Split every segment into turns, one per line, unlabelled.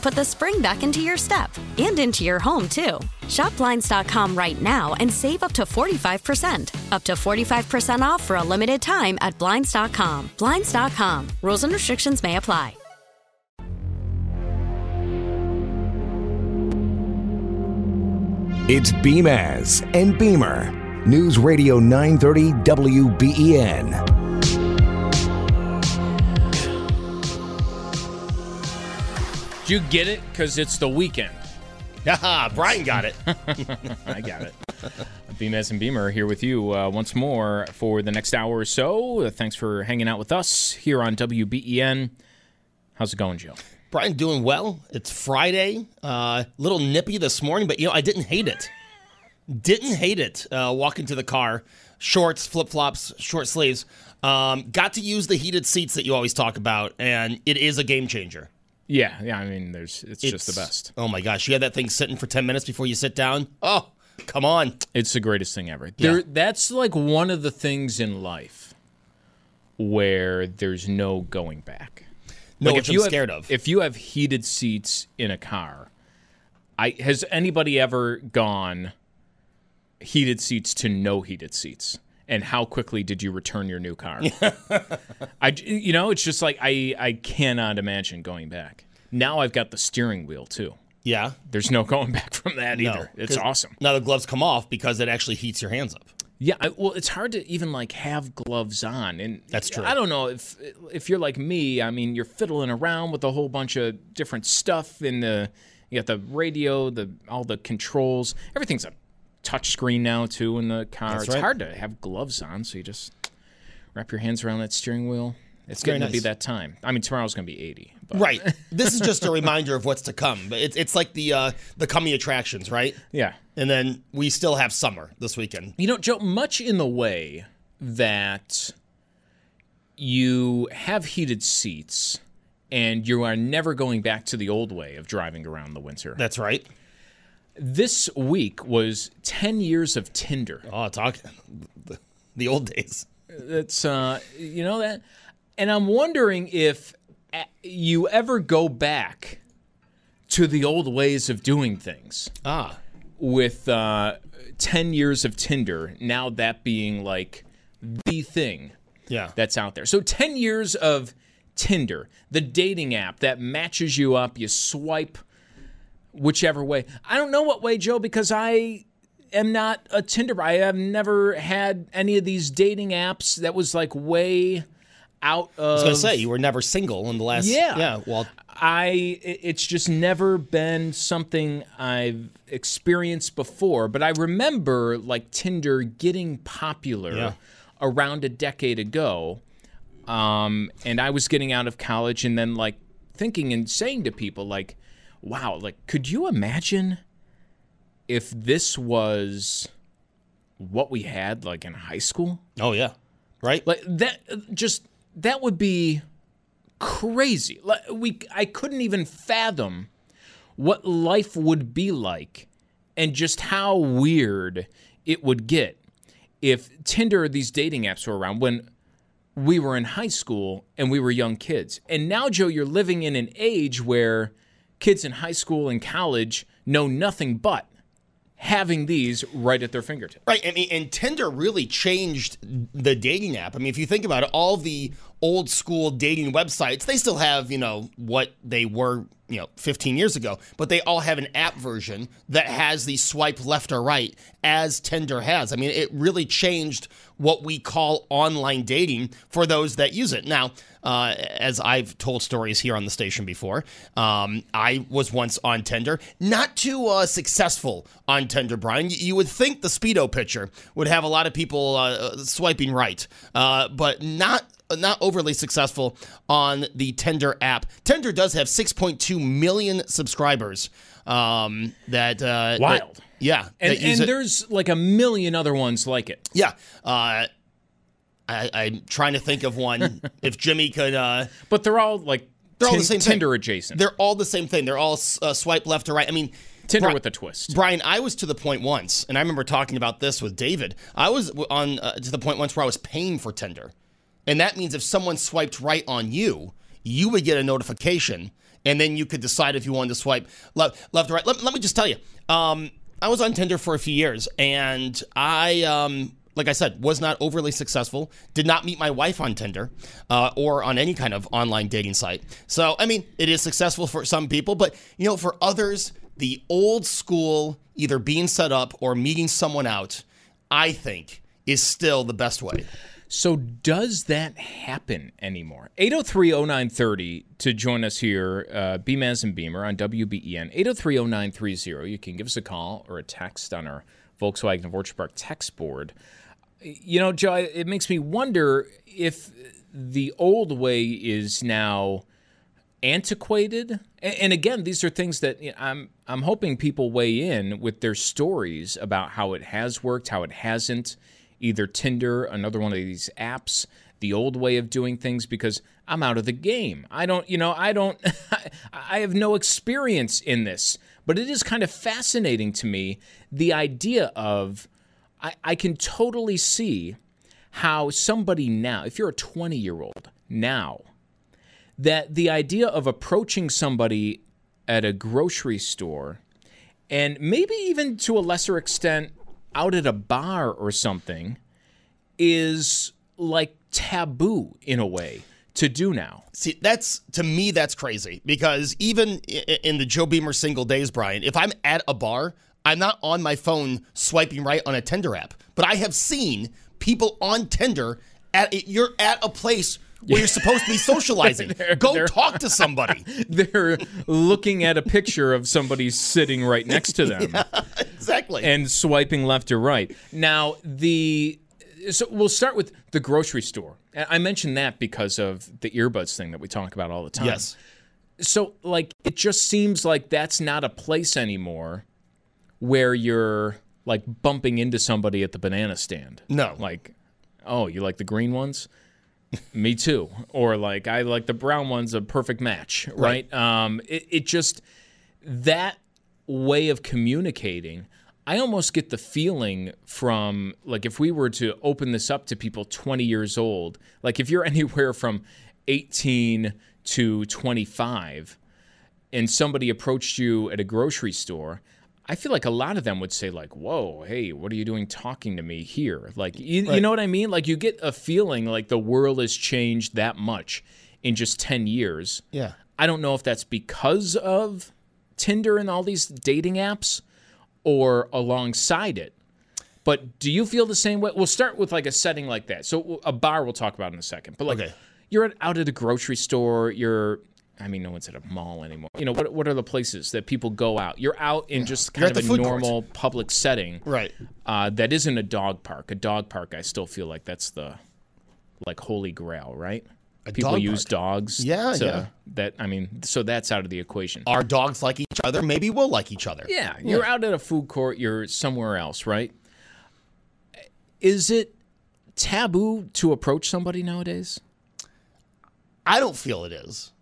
put the spring back into your step and into your home, too. Shop Blinds.com right now and save up to 45%. Up to 45% off for a limited time at Blinds.com. Blinds.com. Rules and restrictions may apply.
It's Beamaz and Beamer. News Radio 930 WBEN.
Do you get it? Because it's the weekend.
Haha, Brian got it.
I got it. Beamaz and Beamer are here with you uh, once more for the next hour or so. Uh, thanks for hanging out with us here on WBEN. How's it going, Joe?
Brian doing well. It's Friday. A uh, little nippy this morning, but you know I didn't hate it. Didn't hate it. Uh, walking to the car, shorts, flip flops, short sleeves. Um, got to use the heated seats that you always talk about, and it is a game changer.
Yeah, yeah. I mean, there's it's, just the best.
Oh my gosh, you had that thing sitting for ten minutes before you sit down. Oh, come on.
It's the greatest thing ever. There, that's like one of the things in life where there's no going back.
No,
like
which I'm
you have,
scared of.
If you have heated seats in a car, I has anybody ever gone heated seats to no heated seats? And how quickly did you return your new car? I, you know, it's just like I, I cannot imagine going back. Now I've got the steering wheel too.
Yeah.
There's no going back from that
No,
either. It's awesome.
Now the gloves come off because it actually heats your hands up.
Yeah, I, well, it's hard to even like have gloves on, and
That's true.
I don't know if if you're like me. I mean, you're fiddling around with a whole bunch of different stuff in the. You got the radio, the all the controls. Everything's a touch screen now too in the car.
That's
it's
right.
hard to have gloves on, so you just wrap your hands around that steering wheel. It's
very
getting to be that time. I mean, tomorrow's going to be 80. But
Right. this is just a reminder of what's to come. But it's it's like the uh, the coming attractions, right?
Yeah.
And then we still have summer this weekend.
You know, Joe, much in the way that you have heated seats and you are never going back to the old way of driving around the winter.
That's right.
This week was 10 years of Tinder.
Oh, talk the, the old days.
That's, uh, you know, that. And I'm wondering if uh, you ever go back to the old ways of doing things.
Ah.
with uh, 10 years of Tinder, now that being like the thing
Yeah.
that's out there. So 10 years of Tinder, the dating app that matches you up, you swipe whichever way. I don't know what way, Joe, because I am not a Tinder. I have never had any of these dating apps that was like way out of
I was gonna say you were never single in the last.
Yeah.
Yeah. Well,
I it's just never been something I've experienced before, but I remember like Tinder getting popular
Yeah.
around a decade ago. Um, and I was getting out of college and then like thinking and saying to people like, "Wow, like could you imagine if this was what we had like in high school?"
oh yeah. Right.
Like that just that would be crazy. Like we I couldn't even fathom what life would be like and just how weird it would get if Tinder or these dating apps were around when we were in high school and we were young kids. And now, Joe, you're living in an age where kids in high school and college know nothing but having these right at their fingertips.
Right. I mean, and Tinder really changed the dating app. I mean, if you think about it, all the old school dating websites, they still have, you know, what they were, you know, 15 years ago, but they all have an app version that has the swipe left or right as Tinder has. I mean, it really changed what we call online dating for those that use it. Now, uh, as I've told stories here on the station before, um, I was once on Tinder, not too uh, successful on Tinder, Brian. You would think the Speedo picture would have a lot of people uh, swiping right, uh, but not not overly successful on the Tinder app. Tinder does have 6.2 million subscribers. Um, that uh,
wild.
That, yeah,
and, and there's like a million other ones like it.
Yeah. Uh, I, am trying to think of one. if Jimmy could, uh,
but they're all like they're all the same Tinder thing. adjacent.
They're all the same thing. They're all uh, swipe left or right. I mean,
Tinder Bri- with a twist.
Brian, I was to the point once, and I remember talking about this with David. I was on uh, to the point once where I was paying for Tinder, and that means if someone swiped right on you, you would get a notification, and then you could decide if you wanted to swipe left, left or right. Let, let me just tell you, um, I was on Tinder for a few years, and I um, like I said, was not overly successful. Did not meet my wife on Tinder uh, or on any kind of online dating site. So, I mean, it is successful for some people, but you know, for others, the old school either being set up or meeting someone out, I think, is still the best way.
So, does that happen anymore? 803 0930 to join us here, uh, BMAS and Beamer on WBEN. 803 0930. You can give us a call or a text on our Volkswagen of Orchard Park text board. You know, Joe, it makes me wonder if the old way is now antiquated. And again, these are things that I'm I'm hoping people weigh in with their stories about how it has worked, how it hasn't. Either Tinder, another one of these apps, the old way of doing things because I'm out of the game. I don't, you know, I don't I have no experience in this. But it is kind of fascinating to me the idea of I, I can totally see how somebody now, if you're a 20 year old now, that the idea of approaching somebody at a grocery store and maybe even to a lesser extent out at a bar or something is like taboo in a way to do now.
See, that's to me that's crazy because even in the Joe Beamer single days, Brian, if I'm at a bar, I'm not on my phone swiping right on a Tinder app, but I have seen people on Tinder at you're at a place where you're supposed to be socializing. they're, Go they're, talk to somebody.
They're looking at a picture of somebody sitting right next to them.
yeah, exactly.
And swiping left or right. Now, the so we'll start with the grocery store. I mentioned that because of the earbuds thing that we talk about all the time.
Yes.
So like it just seems like that's not a place anymore where you're like bumping into somebody at the banana stand.
No.
Like, oh, you like the green ones? Me too. Or like I like the brown ones, a perfect match, right? right? Um, it, it just that way of communicating I almost get the feeling from like if we were to open this up to people 20 years old, like if you're anywhere from 18 to 25 and somebody approached you at a grocery store, I feel like a lot of them would say like, "Whoa, hey, what are you doing talking to me here?" Like you, right. you know what I mean? Like you get a feeling like the world has changed that much in just 10 years.
Yeah.
I don't know if that's because of Tinder and all these dating apps or alongside it. But do you feel the same way? We'll start with like a setting like that. So a bar we'll talk about in a second. But like okay. you're out at a grocery store, you're I mean, no one's at a mall anymore. You know, what what are the places that people go out? You're out in yeah. just kind of a normal court. public setting,
right?
Uh, that isn't a dog park. A dog park, I still feel like that's the like holy grail, right?
A
people use dogs.
Yeah,
to,
yeah.
That I mean, so that's out of the equation.
Our dogs like each other. Maybe we'll like each other.
Yeah, you're yeah. out at a food court. You're somewhere else, right? Is it taboo to approach somebody nowadays?
I don't feel it is,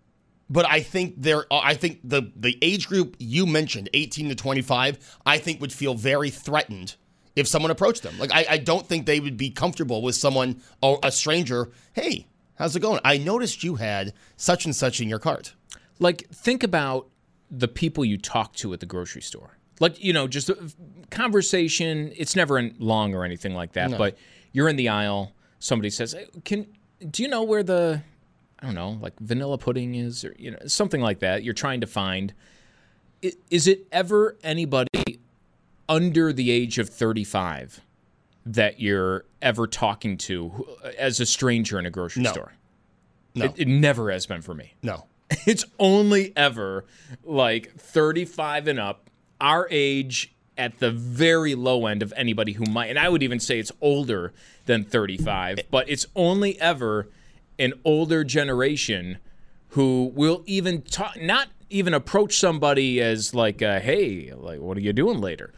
but I think there. I think the the age group you mentioned, 18 to 25, I think would feel very threatened if someone approached them. Like I, I don't think they would be comfortable with someone or a stranger. Hey, how's it going? I noticed you had such and such in your cart.
Like, think about the people you talk to at the grocery store. Like, you know, just a conversation. It's never long or anything like that, but you're in the aisle. Somebody says, "Hey, "Can do you know where the I don't know, like vanilla pudding is, or you know, something like that?" You're trying to find. Is it ever anybody under the age of 35 that you're ever talking to as a stranger in a grocery
No.
store?
No.
It, it never has been for me.
No.
It's only ever like 35 and up, our age at the very low end of anybody who might, and I would even say it's older than 35, eh. but it's only ever an older generation who will even talk, not even approach somebody as like, uh, hey, like, what are you doing later?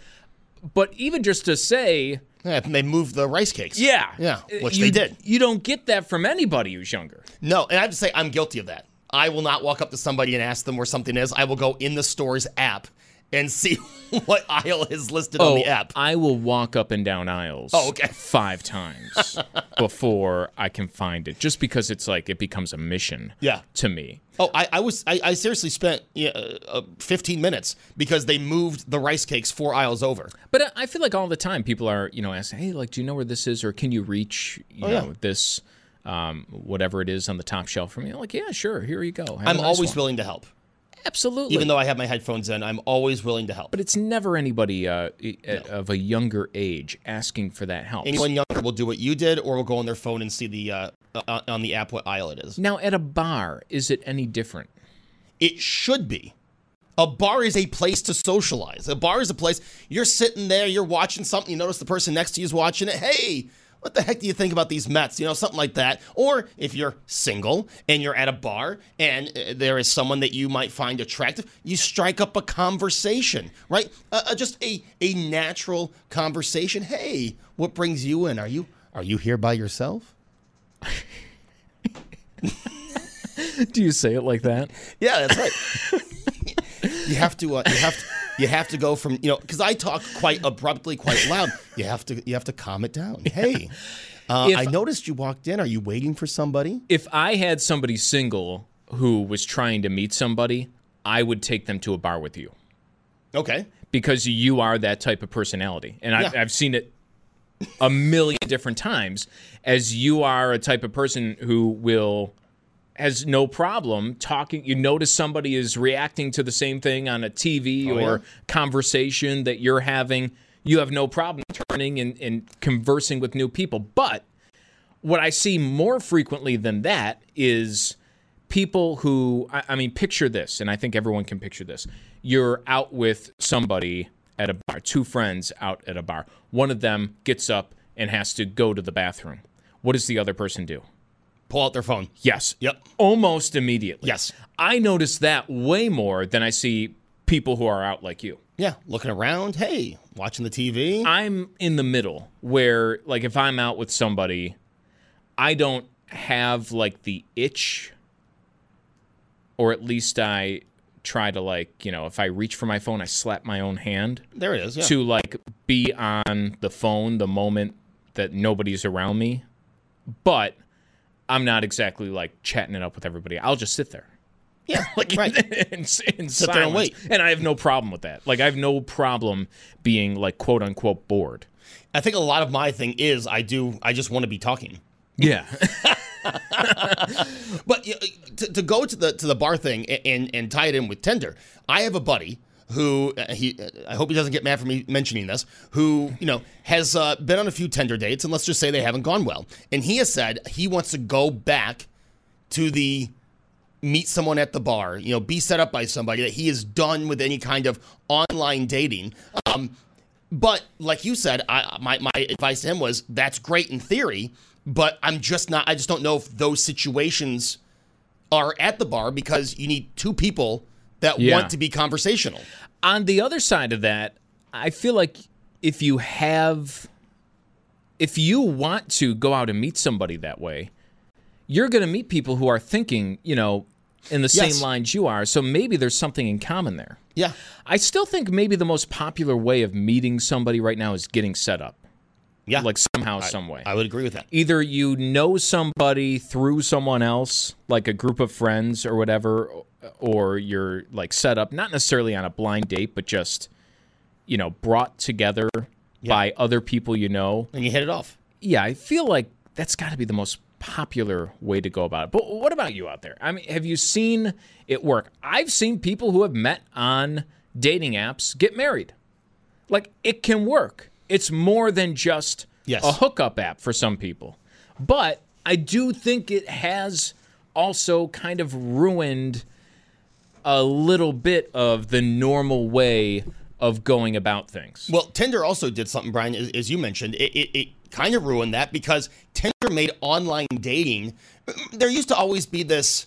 But even just to say,
Yeah, they moved the rice cakes.
yeah,
Yeah, which
you,
they did.
You don't get that from anybody who's younger.
No, and I have to say I'm guilty of that. I will not walk up to somebody and ask them where something is. I will go in the store's app and see what aisle is listed on the app.
I will walk up and down aisles.
Oh, okay.
Five times before I can find it, just because it's like it becomes a mission.
Yeah.
To me,
Oh, I, I was I, I seriously spent yeah, uh, uh, 15 minutes because they moved the rice cakes four aisles over.
but I- I feel like all the time people are, you know, asking, "Hey, like, do you know where this is, or can you reach, you
Oh,
know,
yeah.
this, um, whatever it is on the top shelf for me?" I'm like, yeah, sure, here you go. Have
I'm
nice
always
one."
willing to help,
absolutely,
even though I have my headphones in. I'm always willing to help.
but it's never anybody uh, i- of a younger age asking for that help.
Anyone younger will do what you did, or will go on their phone and see the uh, uh, on the app what aisle it is.
now, at a bar, is it any different?
It should be. A bar is a place to socialize. A bar is a place you're sitting there, you're watching something, you notice the person next to you is watching it. Hey, what the heck do you think about these Mets? You know, something like that. Or if you're single and you're at a bar and uh, there is someone that you might find attractive, you strike up a conversation, right? Uh, uh, just a a natural conversation. Hey, what brings you in? Are you are you here by yourself?
Do you say it like that?
Yeah, that's right. you have to. Uh, you have to. You have to go from you know because I talk quite abruptly, quite loud. You have to. You have to calm it down. Hey, uh,
If-
I noticed you walked in. Are you waiting for somebody?
if I had somebody single who was trying to meet somebody, I would take them to a bar with you
Okay.
because you are that type of personality. And I've. I've seen it a million different times as you are a type of person who will has no problem talking you notice somebody is reacting to the same thing on a TV oh, or
yeah.
conversation that you're having you have no problem turning and, and conversing with new people but what I see more frequently than that is people who, I, I mean, picture this, and I think everyone can picture this. You're out with somebody at a bar, two friends out at a bar. One of them gets up and has to go to the bathroom. What does the other person do?
Pull out their phone.
Yes.
Yep.
Almost immediately.
Yes.
I notice that way more than I see people who are out like you.
Yeah. Looking around. Hey, watching the TV.
I'm in the middle where, like, if I'm out with somebody, I don't have like the itch, or at least I try to like, you know, if I reach for my phone, I slap my own hand
there it is. Yeah.
to like be on the phone the moment that nobody's around me. But I'm not exactly like chatting it up with everybody. I'll just sit there.
yeah.
Like
right.
in, in
there and wait.
and I have no problem with that. Like I have no problem being like quote unquote bored.
I think a lot of my thing is I do. I just want to be talking.
Yeah.
But you know, to, to go to the to the bar thing and, and and tie it in with Tinder, I have a buddy who uh, he I hope he doesn't get mad for me mentioning this. Who you know has uh, been on a few Tinder dates, and let's just say they haven't gone well. And he has said he wants to go back to the meet someone at the bar, you know, be set up by somebody that he is done with any kind of online dating. Um, but like you said, I, my my advice to him was that's great in theory, but I'm just not. I just don't know if those situations are at the bar because you need two people that
Yeah.
want to be conversational.
On the other side of that, I feel like if you have if you want to go out and meet somebody that way, you're going to meet people who are thinking, you know, in the
Yes.
same lines you are, so maybe there's something in common there.
Yeah.
I still think maybe the most popular way of meeting somebody right now is getting set up,
Yeah.
like somehow, some way.
I would agree with that.
Either you know somebody through someone else, like a group of friends or whatever, or you're like set up, not necessarily on a blind date, but just, you know, brought together by other people you know.
And you hit it off.
Yeah, I feel like that's got to be the most popular way to go about it. But what about you out there? I mean, have you seen it work? I've seen people who have met on dating apps get married. Like it can work. It's more than just
Yes.
a hookup app for some people. But I do think it has also kind of ruined a little bit of the normal way of going about things.
Well, Tinder also did something, Brian, as, as you mentioned. It, it, it kind of ruined that because Tinder made online dating. There used to always be this.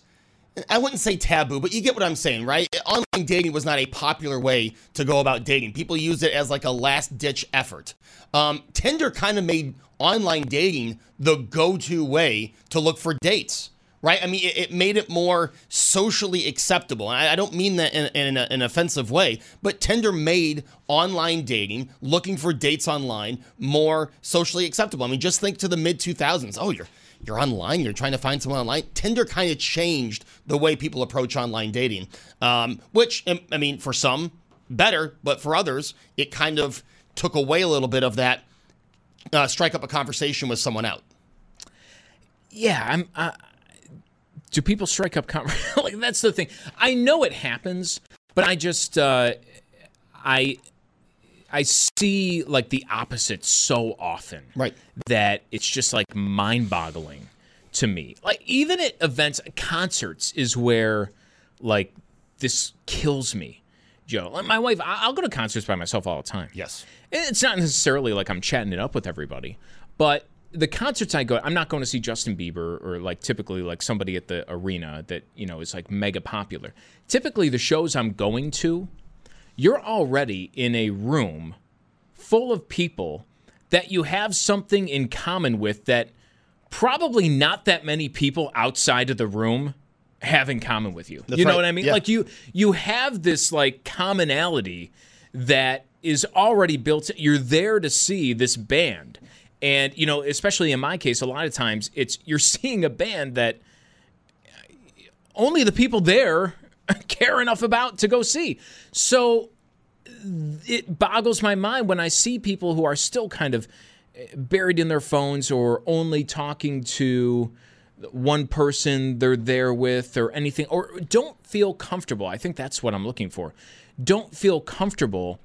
I wouldn't say taboo, but you get what I'm saying, right? Online dating was not a popular way to go about dating. People used it as like a last ditch effort. Um, Tinder kind of made online dating the go to way to look for dates, right? I mean, it, it made it more socially acceptable. I, I don't mean that in, in a- an offensive way, but Tinder made online dating, looking for dates online, more socially acceptable. I mean, just think to the mid 2000s. Oh, you're you're online, you're trying to find someone online. Tinder kind of changed the way people approach online dating, um, which, um, I mean, for some, better, but for others, it kind of took away a little bit of that uh, strike up a conversation with someone out.
yeah, I'm. Uh, do people strike up conversation? like that's the thing. I know it happens, but I just uh, I I see like the opposite so often.
Right.
That it's just like mind-boggling to me. Like even at events, concerts is where like this kills me. Joe, like my wife, I- I'll go to concerts by myself all the time.
Yes.
It's not necessarily like I'm chatting it up with everybody, but the concerts I go, I'm not going to see Justin Bieber or like typically like somebody at the arena that you know is like mega popular. Typically, the shows I'm going to, you're already in a room full of people that you have something in common with that probably not that many people outside of the room have in common with you. you know
right.
what I mean?
Yeah.
Like you you have this like commonality that is already built you're there to see this band. And you know, especially in my case, a lot of times it's you're seeing a band that only the people there care enough about to go see. So it boggles my mind when I see people who are still kind of eh, buried in their phones or only talking to one person they're there with or anything or don't feel comfortable. I think that's what I'm looking for. Don't feel comfortable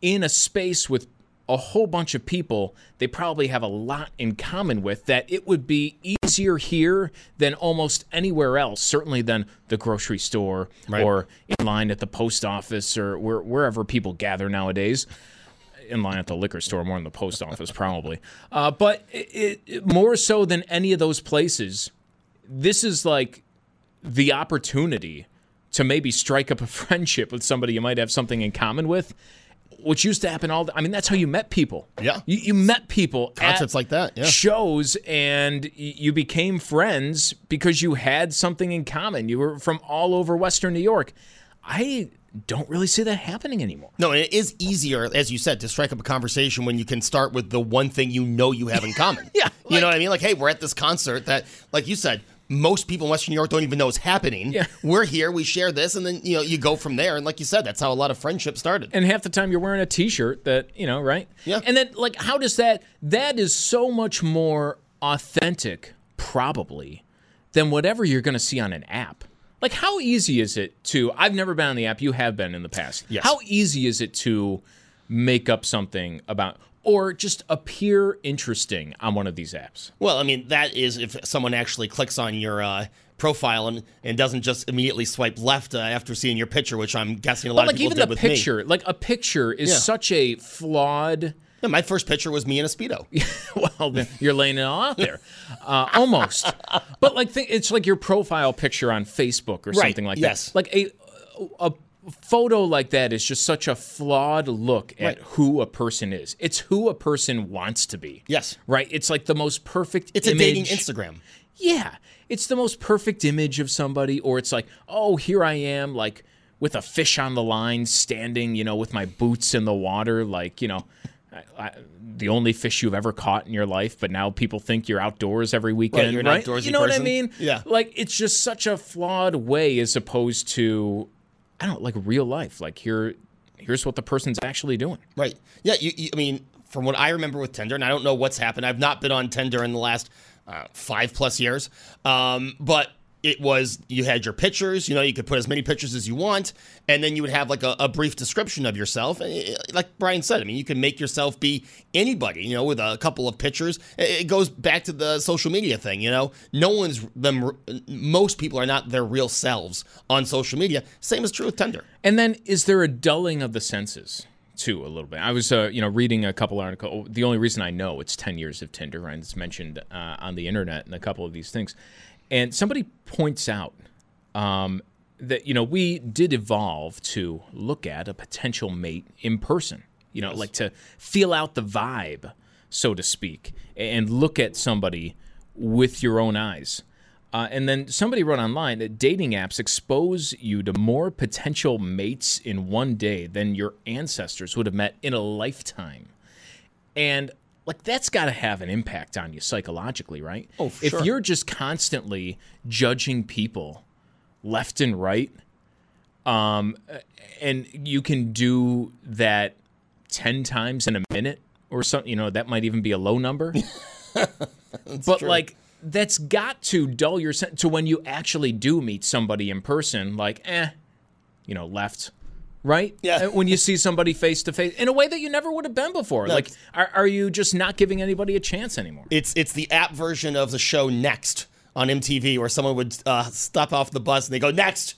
in a space with a whole bunch of people they probably have a lot in common with that it would be easier here than almost anywhere else certainly than the grocery store
Right.
or in line at the post office or where, wherever people gather nowadays. In line at the liquor store more than the post office probably. Uh, but it, it, more so than any of those places this is like the opportunity to maybe strike up a friendship with somebody you might have something in common with, which used to happen all. The, I mean, that's how you met people.
Yeah.
you, you met people
Concepts
at
like that, yeah.
shows, and you became friends because you had something in common. You were from all over Western New York. I don't really see that happening anymore.
No, and it is easier, as you said, to strike up a conversation when you can start with the one thing you know you have in common.
Yeah,
you know what I mean? Like, hey, we're at this concert that, like you said, most people in Western New York don't even know is happening.
Yeah.
We're here, we share this, and then you know you go from there. And like you said, that's how a lot of friendships started.
and half the time you're wearing a t-shirt that you know right
Yeah.
and then like how does that that is so much more authentic probably than whatever you're going to see on an app like how easy is it to i've never been on the app you have been in the past
Yes.
how easy is it to make up something about or just appear interesting on one of these apps
Well, I mean, that is if someone actually clicks on your uh, profile and, and doesn't just immediately swipe left uh, after seeing your picture, which I'm guessing a lot
but
of
like
people
even
did
the
with me.
picture like a picture is
Yeah.
such a flawed
Yeah, my first picture was me in a speedo.
well, you're laying it all out there, uh, almost. But like, think, it's like your profile picture on Facebook or
Right,
something like
yes.
that. Like a, a photo like that is just such a flawed look at
Right.
who a person is. It's who a person wants to be.
Yes.
Right? It's like the most perfect
It's a
image.
dating Instagram.
Yeah. It's the most perfect image of somebody, or it's like, oh, here I am, like with a fish on the line, standing, you know, with my boots in the water, like, you know, I, I, the only fish you've ever caught in your life, but now people think you're outdoors every weekend.
you're an
right? You know what I mean?
Yeah.
Like, it's just such a flawed way as opposed to, I don't like real life. Like, here, here's what the person's actually doing.
Right. Yeah. You, you, I mean, from what I remember with Tinder, and I don't know what's happened. I've not been on Tinder in the last uh, five plus years. Um, but it was you had your pictures. You know, you could put as many pictures as you want, and then you would have like a, a brief description of yourself. And it- like Brian said, I mean, you can make yourself be anybody. You know, with a couple of pictures. It, goes back to the social media thing. You know, no one's them. Most people are not their real selves on social media. Same is true with Tinder.
And then is there a dulling of the senses too a little bit? I was uh, you know reading a couple articles. The only reason I know it's 10 years of Tinder and it's mentioned uh, on the internet and a couple of these things. And somebody points out um, that you know we did evolve to look at a potential mate in person. You know, like to feel out the vibe, so to speak, and look at somebody with your own eyes. Uh, and then somebody wrote online that dating apps expose you to more potential mates in one day than your ancestors would have met in a lifetime. And like that's got to have an impact on you psychologically, right?
Oh,
if
sure.
you're just constantly judging people left and right, um, and you can do that ten times in a minute or something, you know, that might even be a low number. but like that's got to dull your sense to when you actually do meet somebody in person like eh you know left right
Yeah.
Uh, when you see somebody face to face in a way that you never would have been before like are, are you just not giving anybody a chance anymore
It's it's the app version of the show Next on MTV, where someone would uh, stop off the bus and they go next.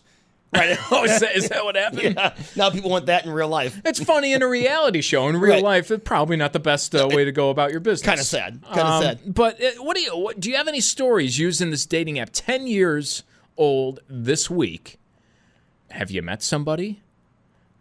Right.
oh is that, is that what happened
Yeah. Now people want that in real life.
it's funny in a reality show in real
Right.
life it's probably not the best uh, way to go about your business
Kinda sad. Kinda
Um,
sad.
but uh, what do you what, do you have any stories using this dating app 10 years old this week have you met somebody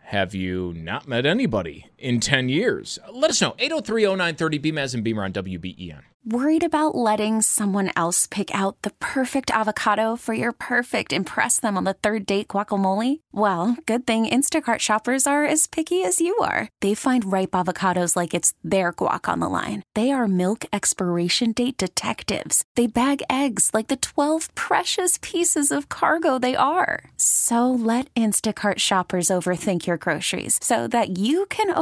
have you not met anybody in 10 years let us know 8030930 bmaz and beamer on wben
Worried about letting someone else pick out the perfect avocado for your perfect impress them on the third date guacamole? Well, good thing Instacart shoppers are as picky as you are. They find ripe avocados like it's their guac on the line. They are milk expiration date detectives. They bag eggs like the 12 precious pieces of cargo they are. So let Instacart shoppers overthink your groceries so that you can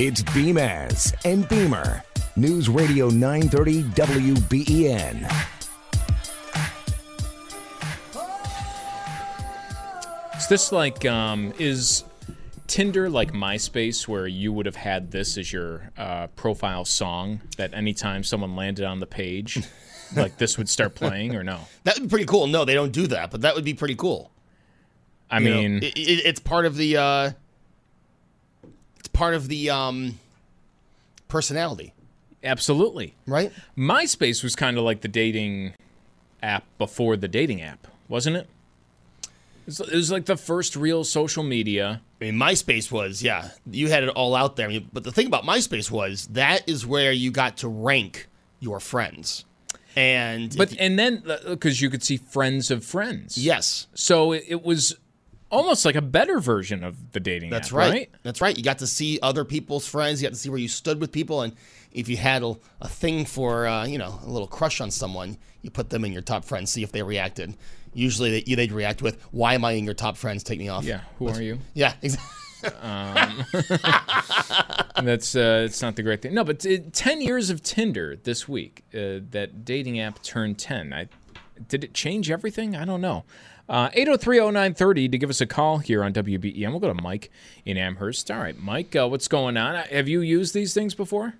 It's Beamaz and Beamer. News Radio 930 WBEN.
Is this like um, is Tinder like MySpace, where you would have had this as your uh, profile song? That anytime someone landed on the page, like this would start playing, or no?
That would be pretty cool. No, they don't do that, but that would be pretty cool.
I
You know,
mean,
it, it, it's part of the uh, it's part of the um, personality,
absolutely.
right?
MySpace was kind of like the dating app before the dating app, wasn't it? It was, like the first real social media.
I mean, MySpace was yeah, you had it all out there. I mean, but the thing about MySpace was that is where you got to rank your friends, and
But and then because you could see friends of friends.
yes,
So it, it was almost like a better version of the dating
That's
app,
right. That's right. You got to see other people's friends. You got to see where you stood with people, and if you had a, a thing for, uh, you know, a little crush on someone, you put them in your top friends. See if they reacted. Usually, they, they'd react with, "Why am I in your top friends? Take me off."
Yeah. Who are you?
Yeah. Exactly.
That's uh, it's not the great thing. No, but t- ten years of Tinder this week. Uh, that dating app turned ten. I did it change everything? I don't know. Uh, 8030930 to give us a call here on WBEN. We'll go to Mike in Amherst. All right, Mike, uh, what's going on? Uh, Have you used these things before?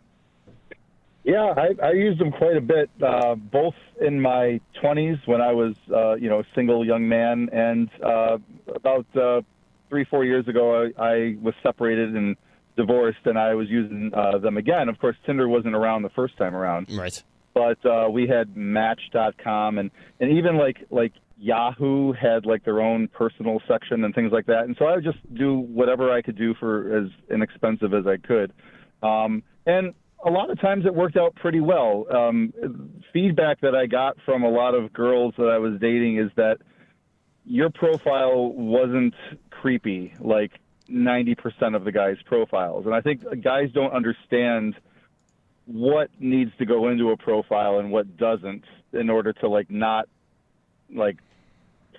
Yeah, I, I used them quite a bit, uh, both in my 20s when I was, uh, you know, a single young man, and uh, about uh, three, four years ago, I, I was separated and divorced, and I was using uh, them again. Of course, Tinder wasn't around the first time around,
right.
but uh, we had Match.com, and and even like like Yahoo had like their own personal section and things like that. And so I would just do whatever I could do for as inexpensive as I could. Um, and a lot of times it worked out pretty well. Um, feedback that I got from a lot of girls that I was dating is that your profile wasn't creepy like 90% of the guys' profiles. And I think guys don't understand what needs to go into a profile and what doesn't in order to like not like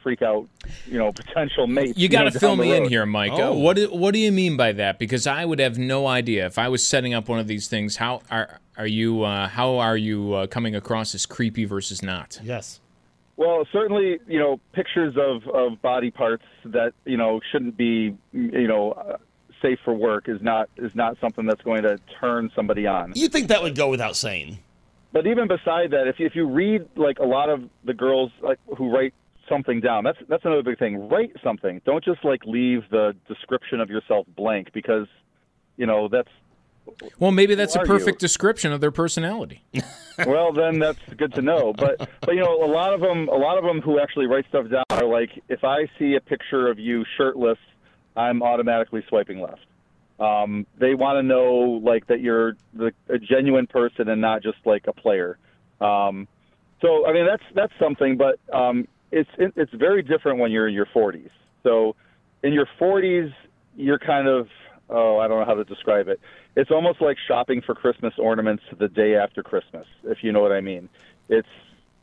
freak out, you know, potential mates.
You got to
know,
fill
down the
me in here, Mike.
Oh.
What do, what do you mean by that? Because I would have no idea if I was setting up one of these things. How are are you? Uh, how are you uh, coming across as creepy versus not?
Yes.
Well, certainly, you know, pictures of, of body parts that you know shouldn't be, you know, uh, safe for work is not is not something that's going to turn somebody on.
You think that would go without saying?
But even beside that, if you, if you read like a lot of the girls like who write something down, that's that's another big thing. Write something. Don't just like leave the description of yourself blank because, you know, that's
Well, maybe that's a perfect
you?
description of their personality.
well then that's good to know but but you know a lot of them a lot of them who actually write stuff down are like if i see a picture of you shirtless i'm automatically swiping left um they want to know like that you're the, a genuine person and not just like a player um so i mean that's that's something but um it's it's very different when you're in your 40s so in your 40s you're kind of oh i don't know how to describe it it's almost like shopping for christmas ornaments the day after christmas if you know what i mean it's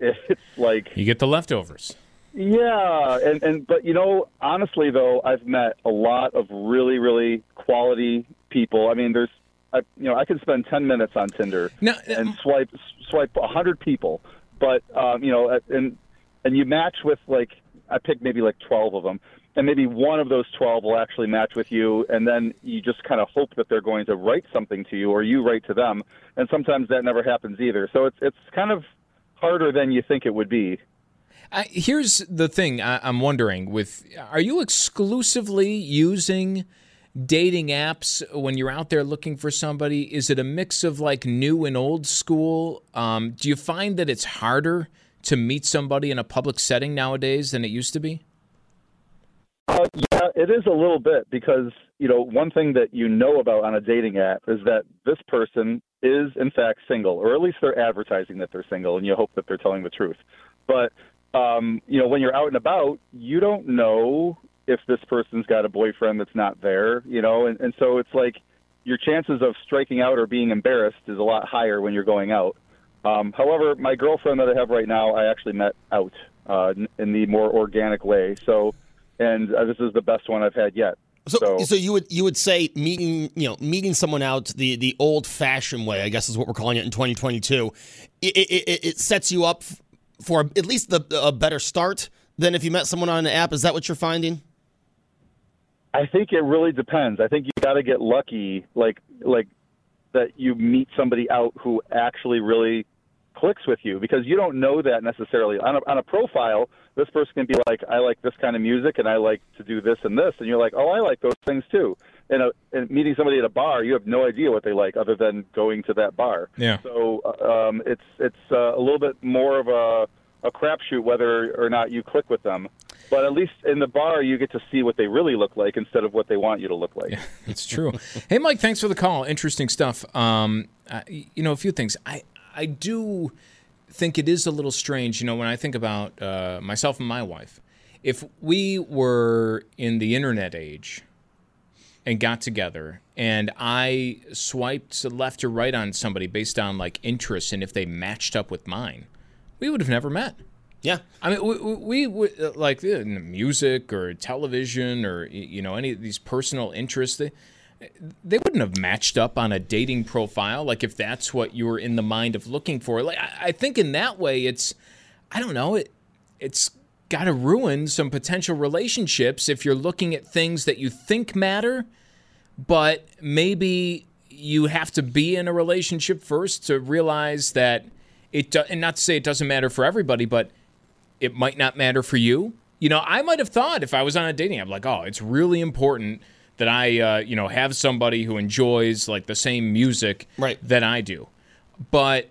it's like
You get the leftovers.
yeah, and and but you know, honestly though, I've met a lot of really really quality people. I mean, there's I you know, I could spend 10 minutes on Tinder
Now,
and swipe swipe 100 people, but um, you know, and and you match with like I picked maybe like 12 of them. And maybe one of those 12 will actually match with you, and then you just kind of hope that they're going to write something to you, or you write to them. And sometimes that never happens either. So it's it's kind of harder than you think it would be.
I, here's the thing I, I'm wondering: with are you exclusively using dating apps when you're out there looking for somebody? Is it a mix of like new and old school? Um, do you find that it's harder to meet somebody in a public setting nowadays than it used to be?
Uh, yeah, it is a little bit because you know one thing that you know about on a dating app is that this person is in fact single, or at least they're advertising that they're single, and you hope that they're telling the truth. But um, you know, when you're out and about, you don't know if this person's got a boyfriend that's not there. You know, and, and so it's like your chances of striking out or being embarrassed is a lot higher when you're going out. Um, however, my girlfriend that I have right now, I actually met out uh, in- the more organic way. So and uh, this is the best one I've had yet.
So, so, you would you would say meeting you know meeting someone out the the old fashioned way I guess is what we're calling it in 2022. It it, it, it sets you up for at least the, a better start than if you met someone on an app. Is that what you're finding?
I think it really depends. I think you got to get lucky, like like that you meet somebody out who actually really clicks with you because you don't know that necessarily on a, on a profile. This person can be like, I like this kind of music and I like to do this and this, and you're like, oh, I like those things too. And, a, and meeting somebody at a bar, you have no idea what they like other than going to that bar.
Yeah.
So uh, um, it's it's uh, a little bit more of a a crapshoot whether or not you click with them. But at least in the bar, you get to see what they really look like instead of what they want you to look like.
It's true. hey, Mike, thanks for the call. Interesting stuff. Um, uh, you know, a few things. I I do think it is a little strange. You know, when I think about uh, myself and my wife, if we were in the internet age and got together and I swiped left or right on somebody based on like interests and if they matched up with mine, we would have never met.
Yeah.
I mean, we, we, we like music or television or you know any of these personal interests. They they wouldn't have matched up on a dating profile. Like if that's what you were in the mind of looking for. Like I, I think in that way, it's I don't know it it's got to ruin some potential relationships if you're looking at things that you think matter, but maybe you have to be in a relationship first to realize that it do, and not to say it doesn't matter for everybody, but it might not matter for you. You know, I might have thought if I was on a dating app, like, oh, it's really important that I, uh, you know, have somebody who enjoys like the same music
right.
that I do. But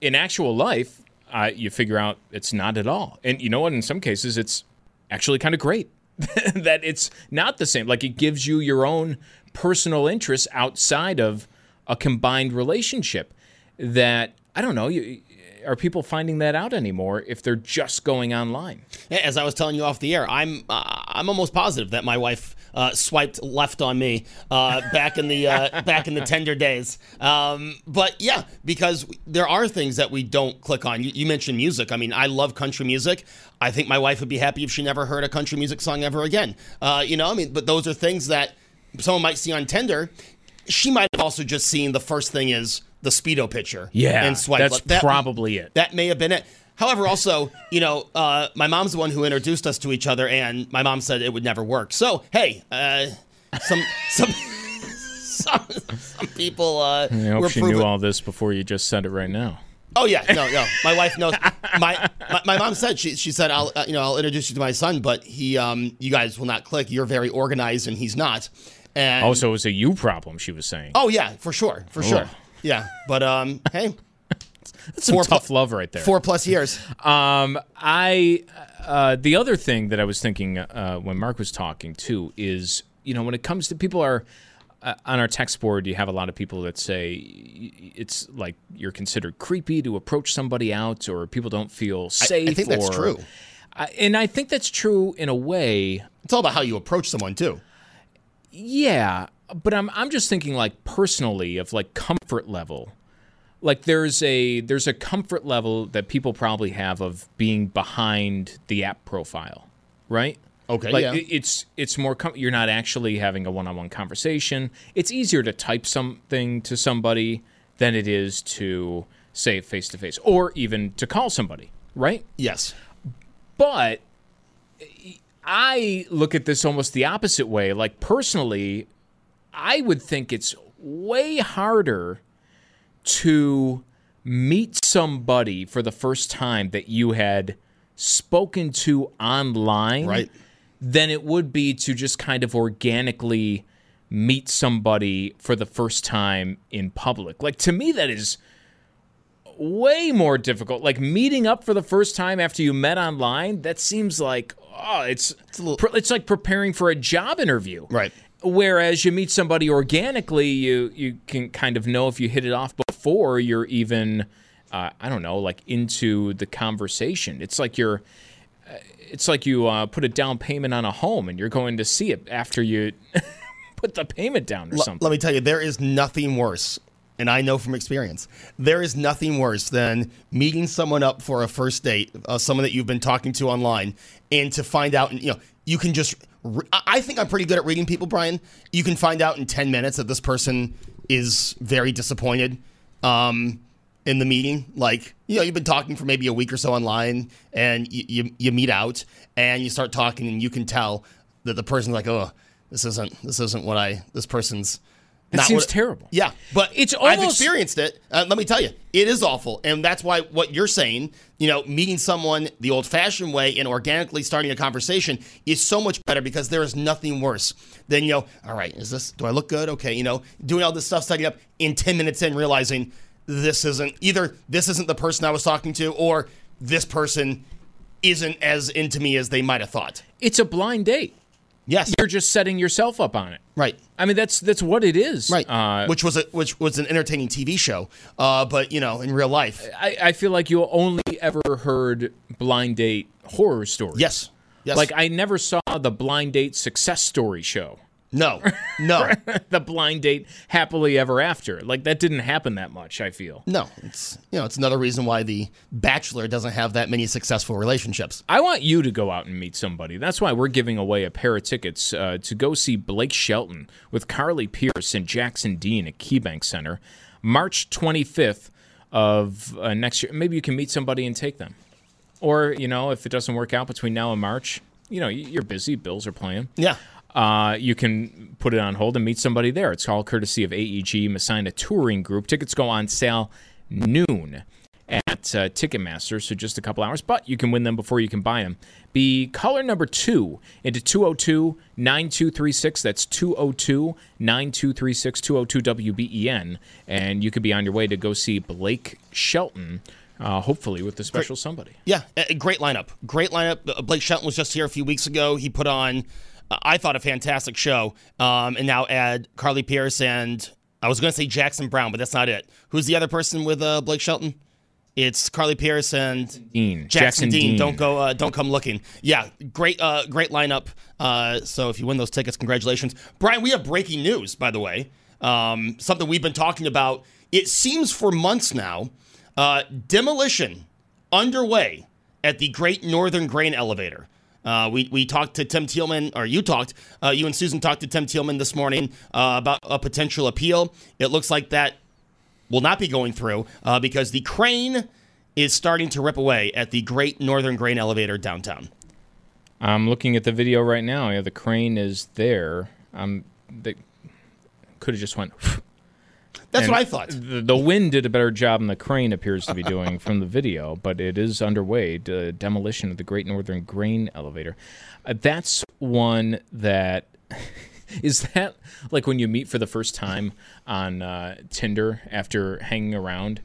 in actual life, uh, you figure out it's not at all. And you know what? In some cases, it's actually kind of great that it's not the same. Like it gives you your own personal interests outside of a combined relationship. That I don't know. You, are people finding that out anymore if they're just going online?
As I was telling you off the air, I'm uh, I'm almost positive that my wife uh, swiped left on me uh, back in the uh, back in the Tinder days. Um, but yeah, because there are things that we don't click on. You, you, mentioned music. I mean, I love country music. I think my wife would be happy if she never heard a country music song ever again. Uh, you know, I mean, but those are things that someone might see on Tinder. She might have also just seen the first thing is the speedo picture.
Yeah,
and swipe.
That's
that,
probably it.
That may have been it. However, also, you know, uh, my mom's the one who introduced us to each other, and my mom said it would never work. So, hey, uh, some some. Some, some people uh,
I hope
were
she
proven-
knew all this before you just said it right now.
Oh yeah, no, no. My wife knows. My my, my mom said she she said I'll uh, you know I'll introduce you to my son, but he um you guys will not click. You're very organized and he's not. And
Also, it was a you problem. She was saying.
oh yeah, for sure, for sure.
Oh.
Yeah, but um hey,
That's some
four
tough
pl-
love right there.
four plus years.
Um, I uh, the other thing that I was thinking uh, when Mark was talking too is you know when it comes to people are uh, on our text board you have a lot of people that say it's like you're considered creepy to approach somebody out or people don't feel safe.
I think that's
or-
true.
I, and I think that's true in a way.
It's all about how you approach someone too.
Yeah, but I'm I'm just thinking like personally of like comfort level. Like there's a there's a comfort level that people probably have of being behind the app profile, right?
Okay,
like
yeah.
it- it's it's more com- you're not actually having a one-on-one conversation. It's easier to type something to somebody than it is to say face to face or even to call somebody, right?
Yes.
But I look at this almost the opposite way. Like personally, I would think it's way harder to meet somebody for the first time that you had spoken to online
Right.
than it would be to just kind of organically meet somebody for the first time in public. Like to me that is way more difficult. Like meeting up for the first time after you met online, that seems like oh, it's it's,
a little-
it's like preparing for a job interview.
Right.
Whereas you meet somebody organically, you you can kind of know if you hit it off before you're even uh, I don't know, like into the conversation. It's like you're uh, it's like you uh, put a down payment on a home and you're going to see it after you put the payment down or
L-
something.
let me tell you, there is nothing worse, and I know from experience, there is nothing worse than meeting someone up for a first date, uh, someone that you've been talking to online, and to find out, you know, you can just. I I think I'm pretty good at reading people, Brian. You can find out in 10 minutes that this person is very disappointed. Um, in the meeting. Like, you know, you've been talking for maybe a week or so online and you, you, you meet out and you start talking and you can tell that the person's like, oh, this isn't this isn't what I this person's.
That
not
seems terrible.
Yeah, but
It's almost, I've
experienced it. Uh, let me tell you, it is awful, and that's why what you're saying, you know, meeting someone the old-fashioned way and organically starting a conversation is so much better because there is nothing worse than you know. All right, is this? Do I look good? Okay, you know, doing all this stuff, setting up in ten minutes in, realizing this isn't either. This isn't the person I was talking to, or this person isn't as into me as they might have thought.
It's a blind date.
Yes,
You're just setting yourself up on it.
right.
I mean, that's that's what it is.
Right,
Uh,
which was a which was an entertaining TV show, uh, but you know, in real life,
I, I feel like you only ever heard blind date horror stories.
yes, yes,
Like I never saw the blind date success story show.
No, no,
the blind date happily ever after. Like that didn't happen that much, I feel.
no. It's you know, it's another reason why the Bachelor doesn't have that many successful relationships.
I want you to go out and meet somebody. That's why we're giving away a pair of tickets uh, to go see Blake Shelton with Carly Pearce and Jackson Dean at KeyBank Center, March 25th of uh, next year. Maybe you can meet somebody and take them. Or, you know, if it doesn't work out between now and March, you know, you're busy, bills are playing.
Yeah,
Uh, you can put it on hold and meet somebody there. It's all courtesy of AEG Messina Touring Group. Tickets go on sale noon at uh, Ticketmaster, so just a couple hours, but you can win them before you can buy them. Be caller number two into 202 9236. That's 202 9236 202 WBEN. And you could be on your way to go see Blake Shelton, uh, hopefully with the special somebody.
yeah. Great lineup. Great lineup. Uh, Blake Shelton was just here a few weeks ago. He put on, I thought, a fantastic show. Um, and now add Carly Pearce and I was going to say Jackson Brown, but that's not it. Who's the other person with uh, Blake Shelton? It's Carly Pearce and
Dean.
Jackson, Dean. Don't go. Uh, don't come looking. Yeah, great. Uh, great lineup. Uh, so if you win those tickets, congratulations, Brian. We have breaking news, by the way. Um, something we've been talking about. It seems for months now. Uh, demolition underway at the Great Northern Grain Elevator. Uh, we, we talked to Tim Tielman, or you talked, uh, you and Susan talked to Tim Tielman this morning uh, about a potential appeal. It looks like that will not be going through uh, because the crane is starting to rip away at the Great Northern Grain Elevator downtown.
I'm looking at the video right now. Yeah, the crane is there. Um, they could have just went.
That's
And
what I thought.
The, the wind did a better job than the crane appears to be doing from the video, but it is underway. The demolition of the Great Northern Grain Elevator. Uh, that's one that is that like when you meet for the first time on uh, Tinder after hanging around.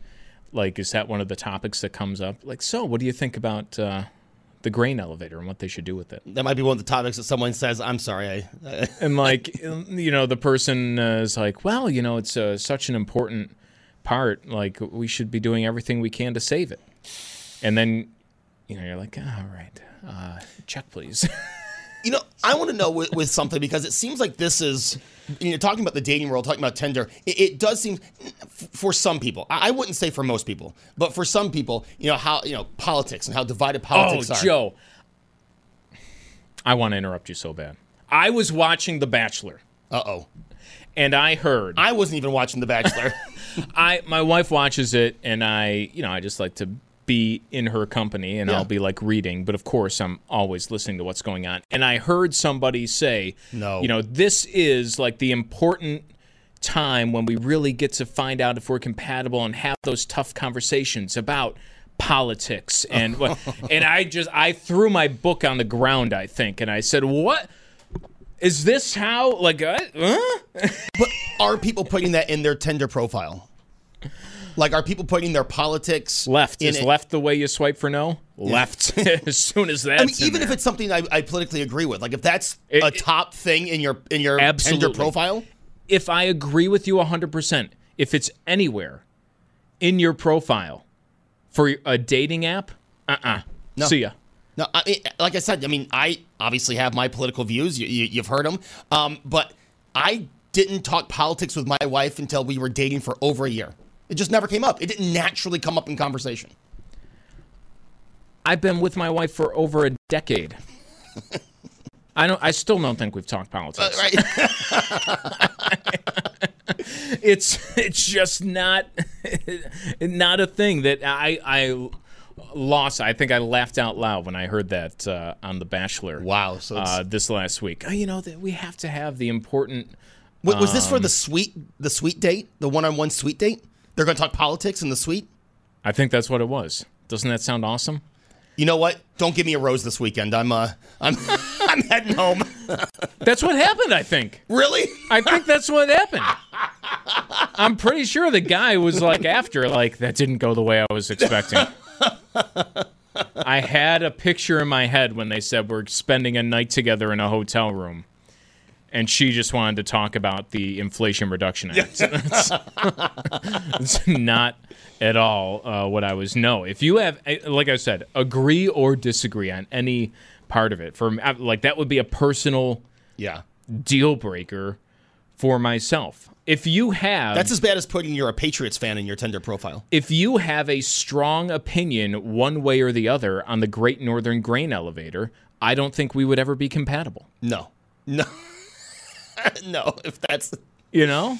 Like, is that one of the topics that comes up? Like, so what do you think about uh, the grain elevator and what they should do with it?
That might be one of the topics that someone says, I'm sorry. I,
and like you know the person is like well you know it's uh, such an important part like we should be doing everything we can to save it and then you know you're like all right uh, check please
You know, I want to know with, with something because it seems like this is, you know, talking about the dating world, talking about Tinder. It, it does seem, f- for some people, I I wouldn't say for most people, but for some people, you know how you know politics and how divided
oh
politics are.
joe i want to interrupt you so bad i was watching the bachelor
Uh oh.
and i heard
I wasn't even watching The Bachelor.
I my wife watches it, and I you know I just like to be in her company, and
Yeah.
I'll be like reading. But of course, I'm always listening to what's going on. And I heard somebody say,
No.
you know, this is like the important time when we really get to find out if we're compatible and have those tough conversations about politics and what and I just I threw my book on the ground I think and I said what is this how like uh, huh?
but are people putting that in their Tinder profile? Like, are people putting their politics
Left is
it?
left the way you swipe for no. Left as soon as that.
I mean, even if it's something I, I politically agree with, like if that's
It-
a
it-
top thing in your in your
Absolutely.
Tinder profile,
if I agree with you hundred percent, if it's anywhere in your profile for a dating app, uh uh
No.
See ya.
No, I mean, like I said, I mean, I obviously have my political views. You, you, you've heard them, um, but I didn't talk politics with my wife until we were dating for over a year. It just never came up. It didn't naturally come up in conversation.
I've been with my wife for over a decade. I don't. I still don't think we've talked politics.
Right?
it's it's just not not a thing that I I lost. I think I laughed out loud when I heard that uh, on The Bachelor.
Wow. So
uh, this last week, oh, you know that we have to have the important.
Wait, was this for
um,
the sweet the sweet date, the one-on-one sweet date? They're going to talk politics in the suite.
I think that's what it was. Doesn't that sound awesome?
You know what? Don't give me a rose this weekend. I'm uh, I'm I'm heading home.
That's what happened. I think.
Really?
I think that's what happened. I'm pretty sure the guy was like after like that didn't go the way I was expecting. I had a picture in my head when they said we're spending a night together in a hotel room. And she just wanted to talk about the Inflation Reduction Act. it's, not at all uh, what I was. No, if you have, eh, like I said, agree or disagree on any part of it, for like that would be a personal
Yeah.
deal breaker for myself. If you have
That's as bad as putting you're a Patriots fan in your Tinder profile.
if you have a strong opinion one way or the other on the Great Northern Grain Elevator, I don't think we would ever be compatible.
No. No. no, if that's
You know?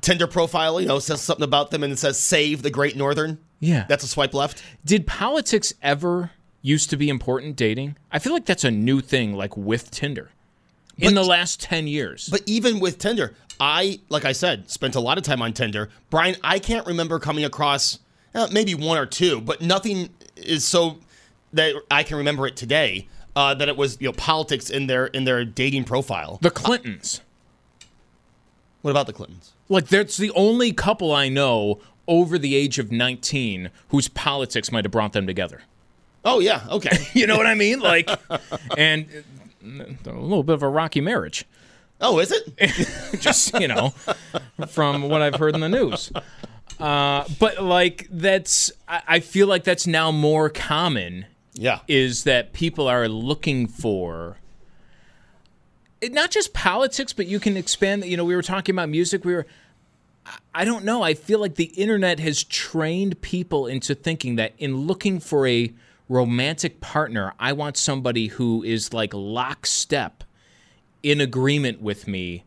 Tinder profile, you know, says something about them and it says save the Great Northern.
Yeah.
That's a swipe left.
Did politics ever used to be important dating? I feel like that's a new thing like with Tinder. In the last 10 years.
But even with Tinder, I, like I said, spent a lot of time on Tinder. Brian, I can't remember coming across uh, maybe one or two, but nothing is so that I can remember it today. Uh, that it was you know politics in their in their dating profile.
The Clintons.
What about the Clintons?
Like that's the only couple I know over the age of 19 whose politics might have brought them together.
Oh yeah, okay.
you know what I mean? Like, and uh, a little bit of a rocky marriage.
Oh, is it?
Just you know, from what I've heard in the news. Uh, but like that's, I, I feel like that's now more common.
Yeah.
Is that people are looking for it, not just politics, but you can expand. You know, we were talking about music. We were. I- I don't know. I feel like the internet has trained people into thinking that in looking for a romantic partner, I want somebody who is like lockstep in agreement with me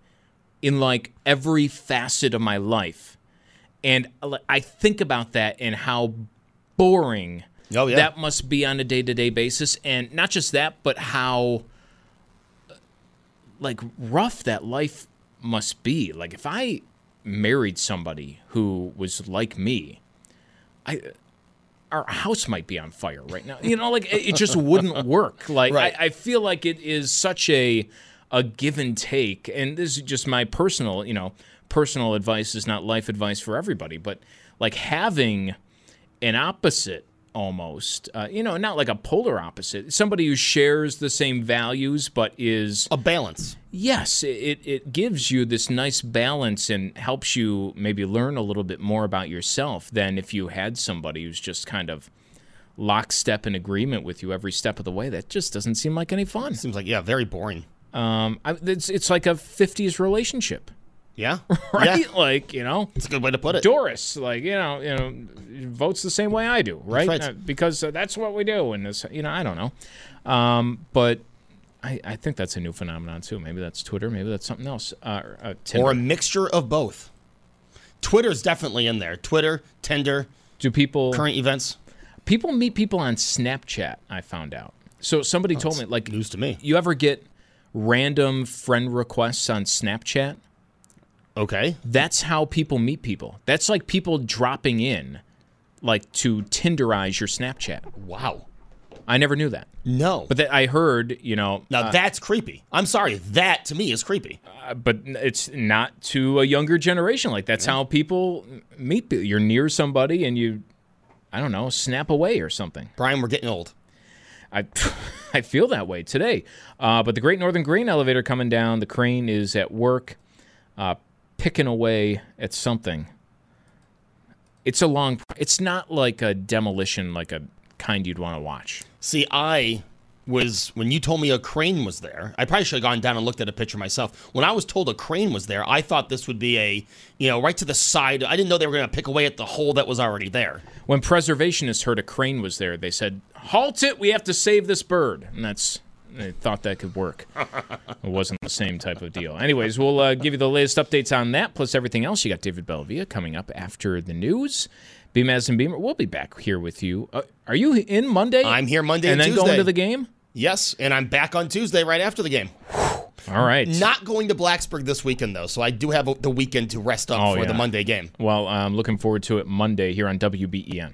in like every facet of my life. And uh, I think about that and how boring
Oh, yeah.
that must be on a day to day basis. And not just that, but how like rough that life must be. Like if I married somebody who was like me, I our house might be on fire right now. You know, like it, it just wouldn't work. Like
Right.
I, I feel like it is such a a give and take, and this is just my personal, you know, personal advice is not life advice for everybody, but like having an opposite almost, uh, you know, not like a polar opposite, somebody who shares the same values but is
a balance.
Yes, it, it gives you this nice balance and helps you maybe learn a little bit more about yourself than if you had somebody who's just kind of lockstep in agreement with you every step of the way. That just doesn't seem like any fun.
Seems like yeah, very boring.
Um, I, it's it's like a '50s relationship,
Yeah.
right?
Yeah.
Like you know,
It's a good way to put it.
Doris, like you know, you know, votes the same way I do, right?
right.
Uh, because uh, that's what we do, and this, you know, I don't know, um, but I, I think that's a new phenomenon too. Maybe that's Twitter, maybe that's something else. Uh, uh,
Or a mixture of both. Twitter's definitely in there. Twitter, Tinder,
do people
current events.
people meet people on Snapchat? I found out. So somebody told me, like,
News to me.
you ever get random friend requests on Snapchat?
Okay.
That's how people meet people. That's like people dropping in, like to Tinderize your Snapchat.
Wow.
I never knew that.
No.
But that I heard, you know,
now
uh,
that's creepy. I'm sorry. That to me is creepy.
uh, but it's not to a younger generation. Like that's how people meet. people. You're near somebody and you, I don't know, snap away or something.
Brian, we're getting old.
I, I feel that way today. Uh, but the Great Northern Grain elevator coming down. The crane is at work, uh, picking away at something. It's a long. It's not like a demolition, like a kind you'd want to watch.
See, I was when you told me a crane was there. I probably should have gone down and looked at a picture myself. When I was told a crane was there, I thought this would be a, you know, right to the side. I didn't know they were going to pick away at the hole that was already there.
When preservationists heard a crane was there, they said, "Halt it! We have to save this bird." And that's they thought that could work. it wasn't the same type of deal. Anyways, we'll uh, give you the latest updates on that, plus everything else. You got David Bellavia coming up after the news. BMAS and Beamer, we'll be back here with you. Uh, are you in Monday?
I'm here Monday
and
and
then going to the game.
Yes, and I'm back on Tuesday right after the game.
All right.
Not going to Blacksburg this weekend though, so I do have the weekend to rest up
Oh,
for
yeah.
the Monday game.
Well, I'm looking forward to it Monday here on WBEN.